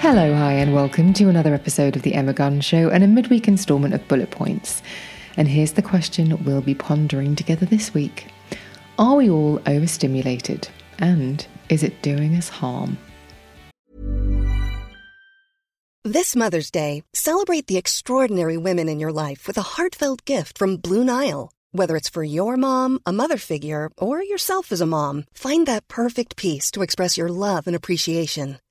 Hello, hi, and welcome to another episode of The Emma Guns Show and a midweek instalment of Bullet Points. And here's the question we'll be pondering together this week Are we all overstimulated? And is it doing us harm? This Mother's Day, celebrate the extraordinary women in your life with a heartfelt gift from Blue Nile. Whether it's for your mom, a mother figure, or yourself as a mom, find that perfect piece to express your love and appreciation.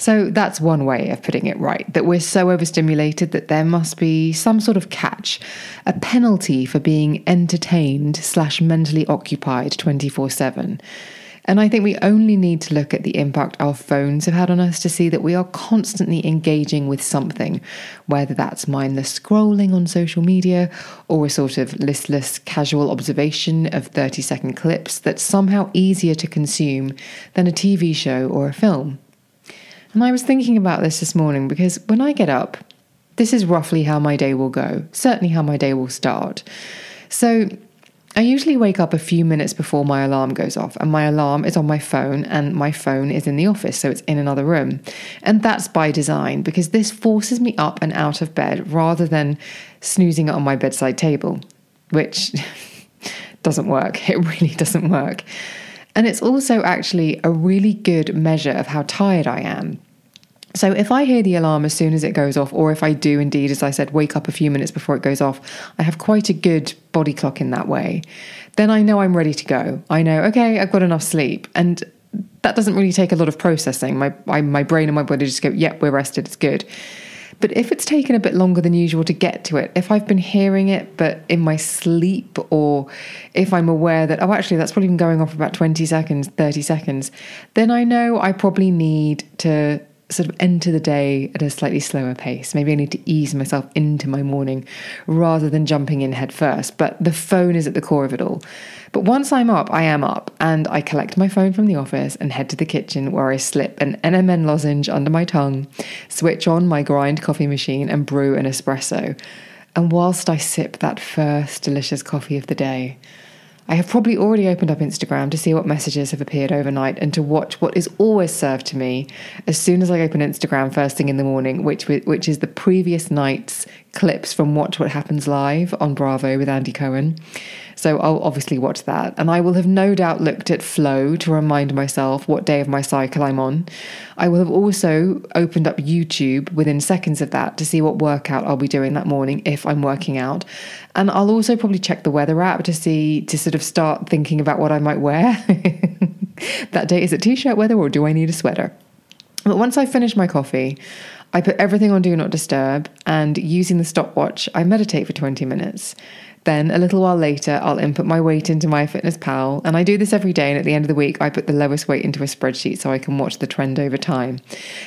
So that's one way of putting it right that we're so overstimulated that there must be some sort of catch, a penalty for being entertained slash mentally occupied 24 7. And I think we only need to look at the impact our phones have had on us to see that we are constantly engaging with something, whether that's mindless scrolling on social media or a sort of listless, casual observation of 30 second clips that's somehow easier to consume than a TV show or a film. And I was thinking about this this morning because when I get up, this is roughly how my day will go, certainly how my day will start. So I usually wake up a few minutes before my alarm goes off, and my alarm is on my phone, and my phone is in the office, so it's in another room. And that's by design because this forces me up and out of bed rather than snoozing it on my bedside table, which doesn't work. It really doesn't work. And it's also actually a really good measure of how tired I am. So if I hear the alarm as soon as it goes off, or if I do indeed, as I said, wake up a few minutes before it goes off, I have quite a good body clock in that way, then I know I'm ready to go. I know, okay, I've got enough sleep. And that doesn't really take a lot of processing. My, I, my brain and my body just go, yep, we're rested, it's good. But if it's taken a bit longer than usual to get to it, if I've been hearing it but in my sleep, or if I'm aware that, oh, actually, that's probably been going off for about 20 seconds, 30 seconds, then I know I probably need to sort of enter the day at a slightly slower pace. Maybe I need to ease myself into my morning rather than jumping in head first. But the phone is at the core of it all. But once I'm up, I am up, and I collect my phone from the office and head to the kitchen where I slip an NMN lozenge under my tongue, switch on my grind coffee machine, and brew an espresso. And whilst I sip that first delicious coffee of the day, I have probably already opened up Instagram to see what messages have appeared overnight and to watch what is always served to me as soon as I open Instagram first thing in the morning, which which is the previous night's clips from Watch What Happens Live on Bravo with Andy Cohen. So I'll obviously watch that. And I will have no doubt looked at Flow to remind myself what day of my cycle I'm on. I will have also opened up YouTube within seconds of that to see what workout I'll be doing that morning if I'm working out. And I'll also probably check the weather app to see, to sort of start thinking about what I might wear that day. Is it t shirt weather or do I need a sweater? But once I finish my coffee, I put everything on Do Not Disturb and using the stopwatch, I meditate for 20 minutes. Then, a little while later, I'll input my weight into MyFitnessPal, and I do this every day. And at the end of the week, I put the lowest weight into a spreadsheet so I can watch the trend over time.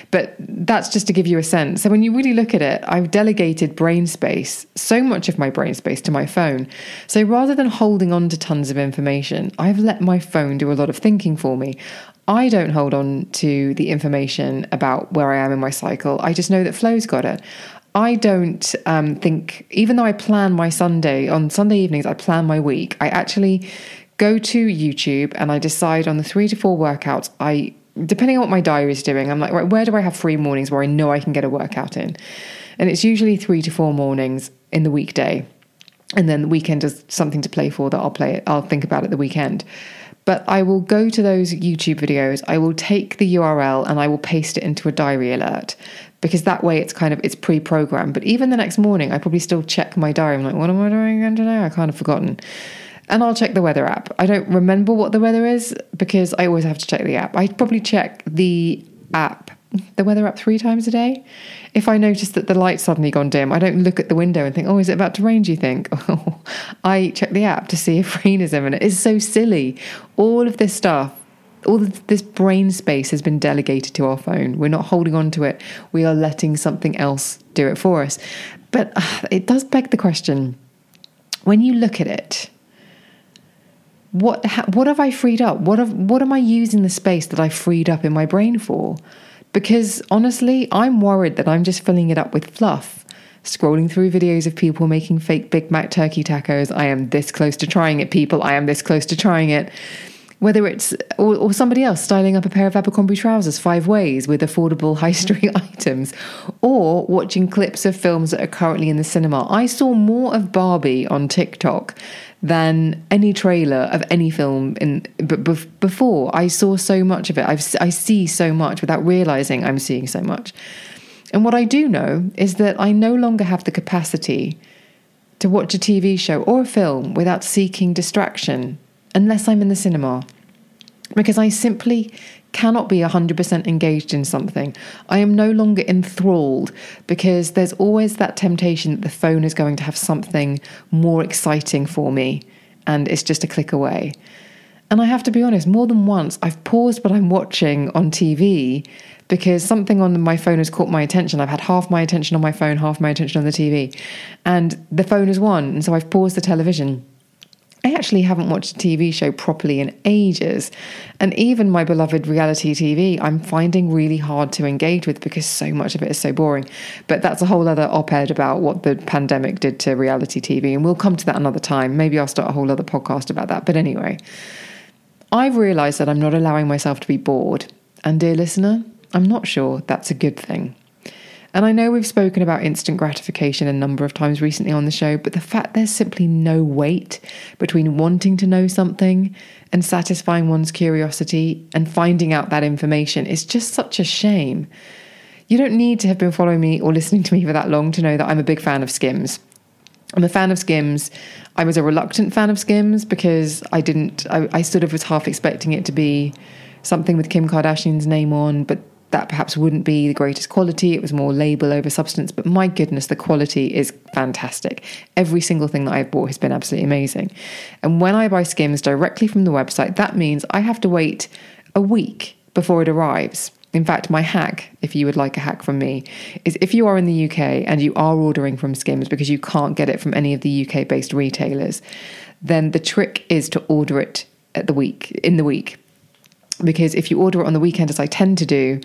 But that's just to give you a sense. So, when you really look at it, I've delegated brain space, so much of my brain space, to my phone. So, rather than holding on to tons of information, I've let my phone do a lot of thinking for me. I don't hold on to the information about where I am in my cycle. I just know that Flow's got it. I don't um, think, even though I plan my Sunday, on Sunday evenings, I plan my week, I actually go to YouTube and I decide on the three to four workouts I depending on what my diary is doing, I'm like, right, where do I have free mornings where I know I can get a workout in? And it's usually three to four mornings in the weekday. And then the weekend is something to play for that I'll play it, I'll think about at the weekend. But I will go to those YouTube videos, I will take the URL and I will paste it into a diary alert because that way it's kind of it's pre-programmed. But even the next morning, I probably still check my diary. I'm like, what am I doing again today? I kind of forgotten. And I'll check the weather app. I don't remember what the weather is because I always have to check the app. I probably check the app, the weather app, three times a day. If I notice that the light's suddenly gone dim, I don't look at the window and think, oh, is it about to rain? Do you think? I check the app to see if rain is imminent. It's so silly. All of this stuff all this brain space has been delegated to our phone. We're not holding on to it. We are letting something else do it for us. But uh, it does beg the question when you look at it, what what have I freed up? What have, what am I using the space that I freed up in my brain for? Because honestly, I'm worried that I'm just filling it up with fluff. Scrolling through videos of people making fake Big Mac turkey tacos. I am this close to trying it, people. I am this close to trying it whether it's or, or, somebody else styling up a pair of Abercrombie trousers five ways with affordable high street items, or watching clips of films that are currently in the cinema. I saw more of Barbie on TikTok than any trailer of any film in but before I saw so much of it. I've, I see so much without realizing I'm seeing so much. And what I do know is that I no longer have the capacity to watch a TV show or a film without seeking distraction unless I'm in the cinema because I simply cannot be 100% engaged in something. I am no longer enthralled because there's always that temptation that the phone is going to have something more exciting for me and it's just a click away. And I have to be honest, more than once I've paused what I'm watching on TV because something on my phone has caught my attention. I've had half my attention on my phone, half my attention on the TV, and the phone has won. And so I've paused the television I actually haven't watched a TV show properly in ages. And even my beloved reality TV, I'm finding really hard to engage with because so much of it is so boring. But that's a whole other op ed about what the pandemic did to reality TV. And we'll come to that another time. Maybe I'll start a whole other podcast about that. But anyway, I've realized that I'm not allowing myself to be bored. And dear listener, I'm not sure that's a good thing. And I know we've spoken about instant gratification a number of times recently on the show, but the fact there's simply no wait between wanting to know something and satisfying one's curiosity and finding out that information is just such a shame. You don't need to have been following me or listening to me for that long to know that I'm a big fan of Skims. I'm a fan of Skims. I was a reluctant fan of Skims because I didn't, I, I sort of was half expecting it to be something with Kim Kardashian's name on, but that perhaps wouldn't be the greatest quality. It was more label over substance, but my goodness, the quality is fantastic. Every single thing that I've bought has been absolutely amazing. And when I buy Skims directly from the website, that means I have to wait a week before it arrives. In fact, my hack, if you would like a hack from me, is if you are in the UK and you are ordering from Skims because you can't get it from any of the UK based retailers, then the trick is to order it at the week in the week because if you order it on the weekend, as I tend to do,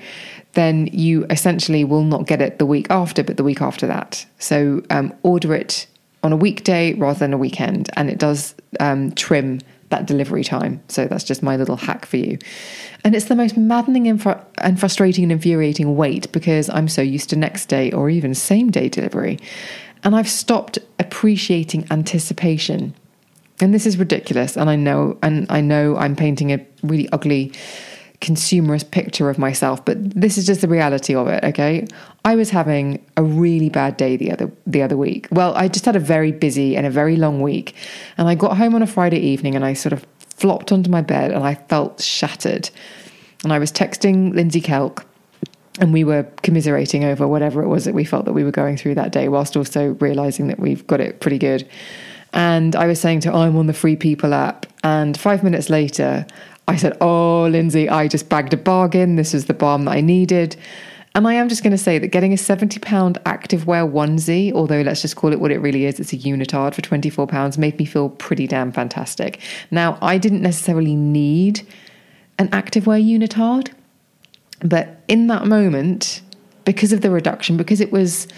then you essentially will not get it the week after, but the week after that. So um, order it on a weekday rather than a weekend, and it does um, trim that delivery time. So that's just my little hack for you. And it's the most maddening and, fr- and frustrating and infuriating wait because I'm so used to next day or even same day delivery. And I've stopped appreciating anticipation and this is ridiculous and i know and i know i'm painting a really ugly consumerist picture of myself but this is just the reality of it okay? I was having a really bad day the other the other week. Well i just had a very busy and a very long week and i got home on a friday evening and i sort of flopped onto my bed and i felt shattered. And i was texting Lindsey Kelk and we were commiserating over whatever it was that we felt that we were going through that day whilst also realizing that we've got it pretty good and I was saying to her, oh, I'm on the Free People app. And five minutes later, I said, Oh, Lindsey, I just bagged a bargain. This is the bomb that I needed. And I am just going to say that getting a £70 activewear onesie, although let's just call it what it really is, it's a unitard for £24, made me feel pretty damn fantastic. Now, I didn't necessarily need an activewear unitard, but in that moment, because of the reduction, because it was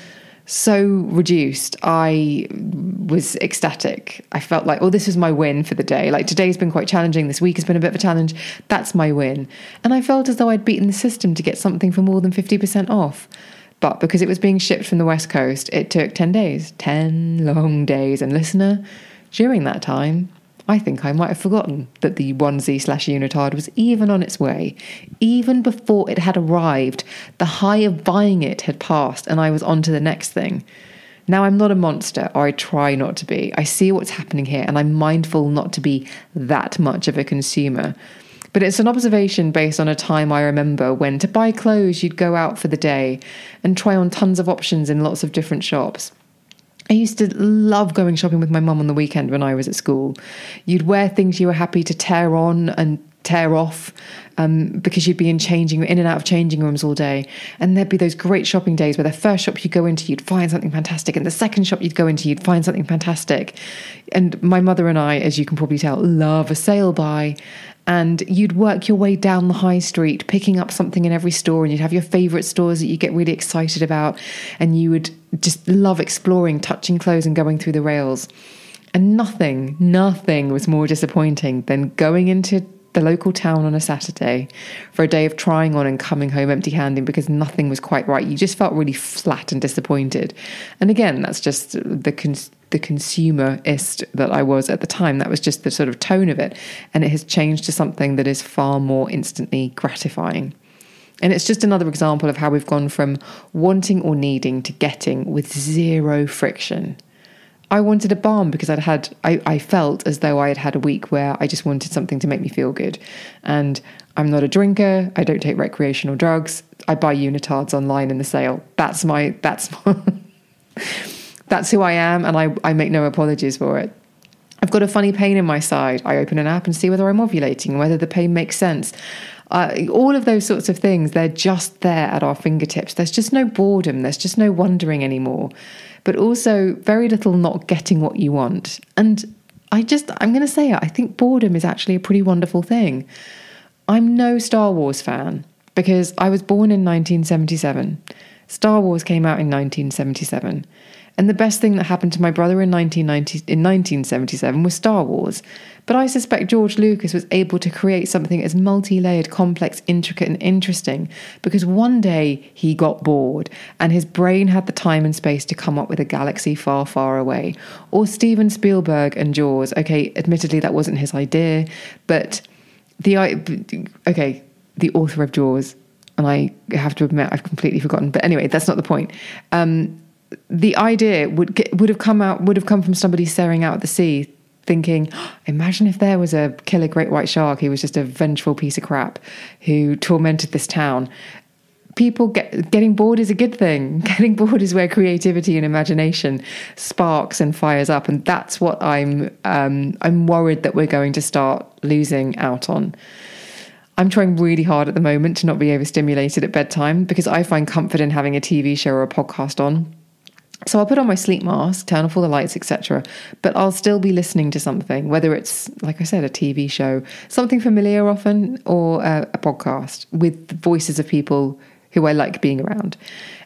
so reduced, I was ecstatic. I felt like, oh, this is my win for the day. Like today's been quite challenging. This week has been a bit of a challenge. That's my win. And I felt as though I'd beaten the system to get something for more than 50% off. But because it was being shipped from the West Coast, it took 10 days, 10 long days. And listener, during that time, I think I might have forgotten that the onesie slash unitard was even on its way. Even before it had arrived, the high of buying it had passed and I was on to the next thing. Now, I'm not a monster, or I try not to be. I see what's happening here, and I'm mindful not to be that much of a consumer. But it's an observation based on a time I remember when to buy clothes, you'd go out for the day and try on tons of options in lots of different shops. I used to love going shopping with my mum on the weekend when I was at school. You'd wear things you were happy to tear on and tear off um, because you'd be in changing in and out of changing rooms all day. And there'd be those great shopping days where the first shop you go into you'd find something fantastic and the second shop you'd go into you'd find something fantastic. And my mother and i as you can probably tell love a sale buy and you'd work your way down the high street picking up something in every store and you'd have your favorite stores that you get really excited about and you would just love exploring touching clothes and going through the rails. And nothing nothing was more disappointing than going into the local town on a Saturday for a day of trying on and coming home empty handed because nothing was quite right. You just felt really flat and disappointed. And again, that's just the cons- the consumerist that I was at the time. That was just the sort of tone of it. And it has changed to something that is far more instantly gratifying. And it's just another example of how we've gone from wanting or needing to getting with zero friction. I wanted a balm because I'd had, I, I felt as though I had had a week where I just wanted something to make me feel good. And I'm not a drinker. I don't take recreational drugs. I buy unitards online in the sale. That's my, that's my, that's who I am. And I, I make no apologies for it. I've got a funny pain in my side. I open an app and see whether I'm ovulating, whether the pain makes sense. Uh, all of those sorts of things, they're just there at our fingertips. There's just no boredom. There's just no wondering anymore but also very little not getting what you want. And I just, I'm going to say it, I think boredom is actually a pretty wonderful thing. I'm no Star Wars fan because I was born in 1977. Star Wars came out in 1977. And the best thing that happened to my brother in 1990, in 1977 was Star Wars. But I suspect George Lucas was able to create something as multi layered, complex, intricate, and interesting because one day he got bored and his brain had the time and space to come up with a galaxy far, far away. Or Steven Spielberg and Jaws. Okay, admittedly, that wasn't his idea, but the. Okay, the author of Jaws and I have to admit I've completely forgotten. But anyway, that's not the point. Um, the idea would get, would have come out would have come from somebody staring out at the sea thinking oh, imagine if there was a killer great white shark who was just a vengeful piece of crap who tormented this town. People get getting bored is a good thing. Getting bored is where creativity and imagination sparks and fires up and that's what i'm um, i'm worried that we're going to start losing out on. I'm trying really hard at the moment to not be overstimulated at bedtime because I find comfort in having a TV show or a podcast on. So I'll put on my sleep mask, turn off all the lights, etc. But I'll still be listening to something, whether it's, like I said, a TV show, something familiar often, or a, a podcast with the voices of people who I like being around.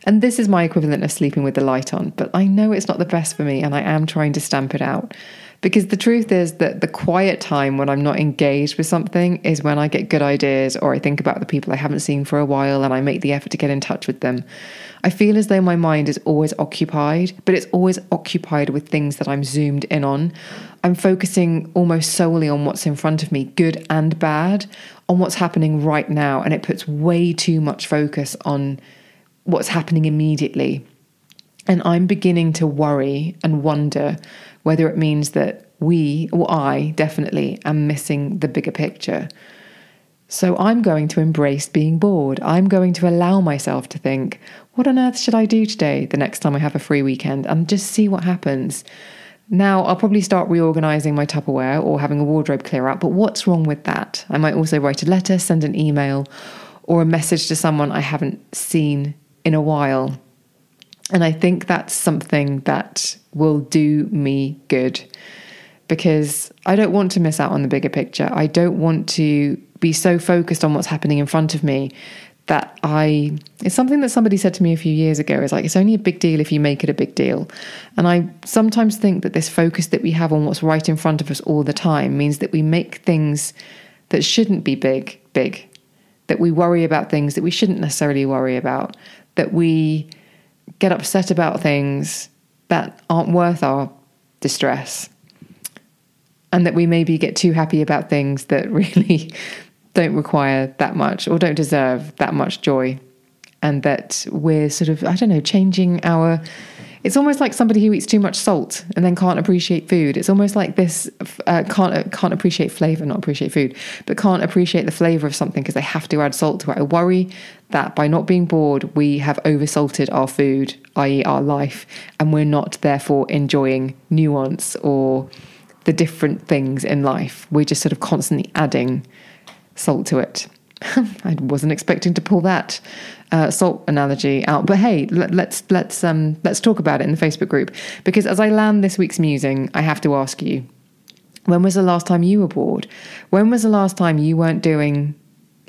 And this is my equivalent of sleeping with the light on, but I know it's not the best for me, and I am trying to stamp it out. Because the truth is that the quiet time when I'm not engaged with something is when I get good ideas or I think about the people I haven't seen for a while and I make the effort to get in touch with them. I feel as though my mind is always occupied, but it's always occupied with things that I'm zoomed in on. I'm focusing almost solely on what's in front of me, good and bad, on what's happening right now. And it puts way too much focus on what's happening immediately. And I'm beginning to worry and wonder whether it means that we, or I definitely, am missing the bigger picture. So I'm going to embrace being bored. I'm going to allow myself to think, what on earth should I do today the next time I have a free weekend and just see what happens. Now, I'll probably start reorganizing my Tupperware or having a wardrobe clear out, but what's wrong with that? I might also write a letter, send an email, or a message to someone I haven't seen in a while and I think that's something that will do me good because I don't want to miss out on the bigger picture. I don't want to be so focused on what's happening in front of me that I it's something that somebody said to me a few years ago is like it's only a big deal if you make it a big deal. And I sometimes think that this focus that we have on what's right in front of us all the time means that we make things that shouldn't be big big. That we worry about things that we shouldn't necessarily worry about. That we get upset about things that aren't worth our distress. And that we maybe get too happy about things that really don't require that much or don't deserve that much joy. And that we're sort of, I don't know, changing our It's almost like somebody who eats too much salt and then can't appreciate food. It's almost like this uh, can't uh, can't appreciate flavor, not appreciate food, but can't appreciate the flavor of something because they have to add salt to it. I worry that by not being bored, we have oversalted our food, i.e., our life, and we're not therefore enjoying nuance or the different things in life. We're just sort of constantly adding salt to it. I wasn't expecting to pull that uh, salt analogy out, but hey, let, let's let's, um, let's talk about it in the Facebook group because as I land this week's musing, I have to ask you: When was the last time you were bored? When was the last time you weren't doing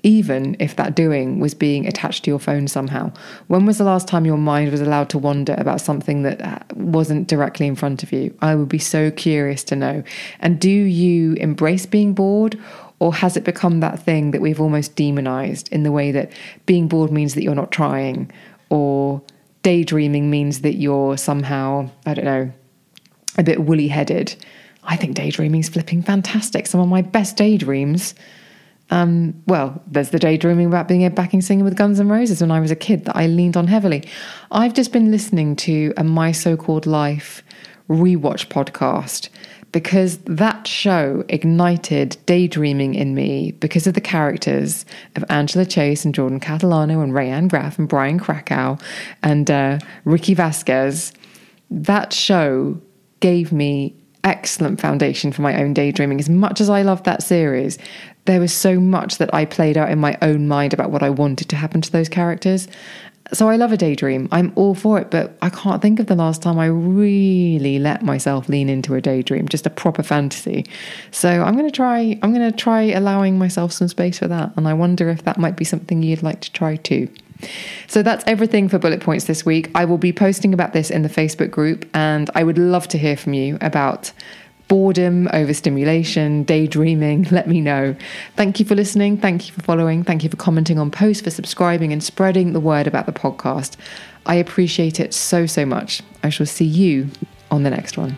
even if that doing was being attached to your phone somehow. When was the last time your mind was allowed to wander about something that uh, wasn't directly in front of you? I would be so curious to know. And do you embrace being bored? Or has it become that thing that we've almost demonized in the way that being bored means that you're not trying, or daydreaming means that you're somehow, I don't know, a bit woolly headed? I think daydreaming is flipping fantastic. Some of my best daydreams um, well, there's the daydreaming about being a backing singer with Guns N' Roses when I was a kid that I leaned on heavily. I've just been listening to a My So Called Life rewatch podcast because that show ignited daydreaming in me because of the characters of Angela Chase and Jordan Catalano and Rayanne Graff and Brian Krakow and uh, Rickie Vasquez. That show gave me excellent foundation for my own daydreaming. As much as I loved that series, there was so much that I played out in my own mind about what I wanted to happen to those characters. So I love a daydream. I'm all for it, but I can't think of the last time I really let myself lean into a daydream, just a proper fantasy. So I'm going to try I'm going to try allowing myself some space for that, and I wonder if that might be something you'd like to try too. So that's everything for bullet points this week. I will be posting about this in the Facebook group and I would love to hear from you about boredom, overstimulation, daydreaming, let me know. Thank you for listening. Thank you for following. Thank you for commenting on posts, for subscribing and spreading the word about the podcast. I appreciate it so, so much. I shall see you on the next one.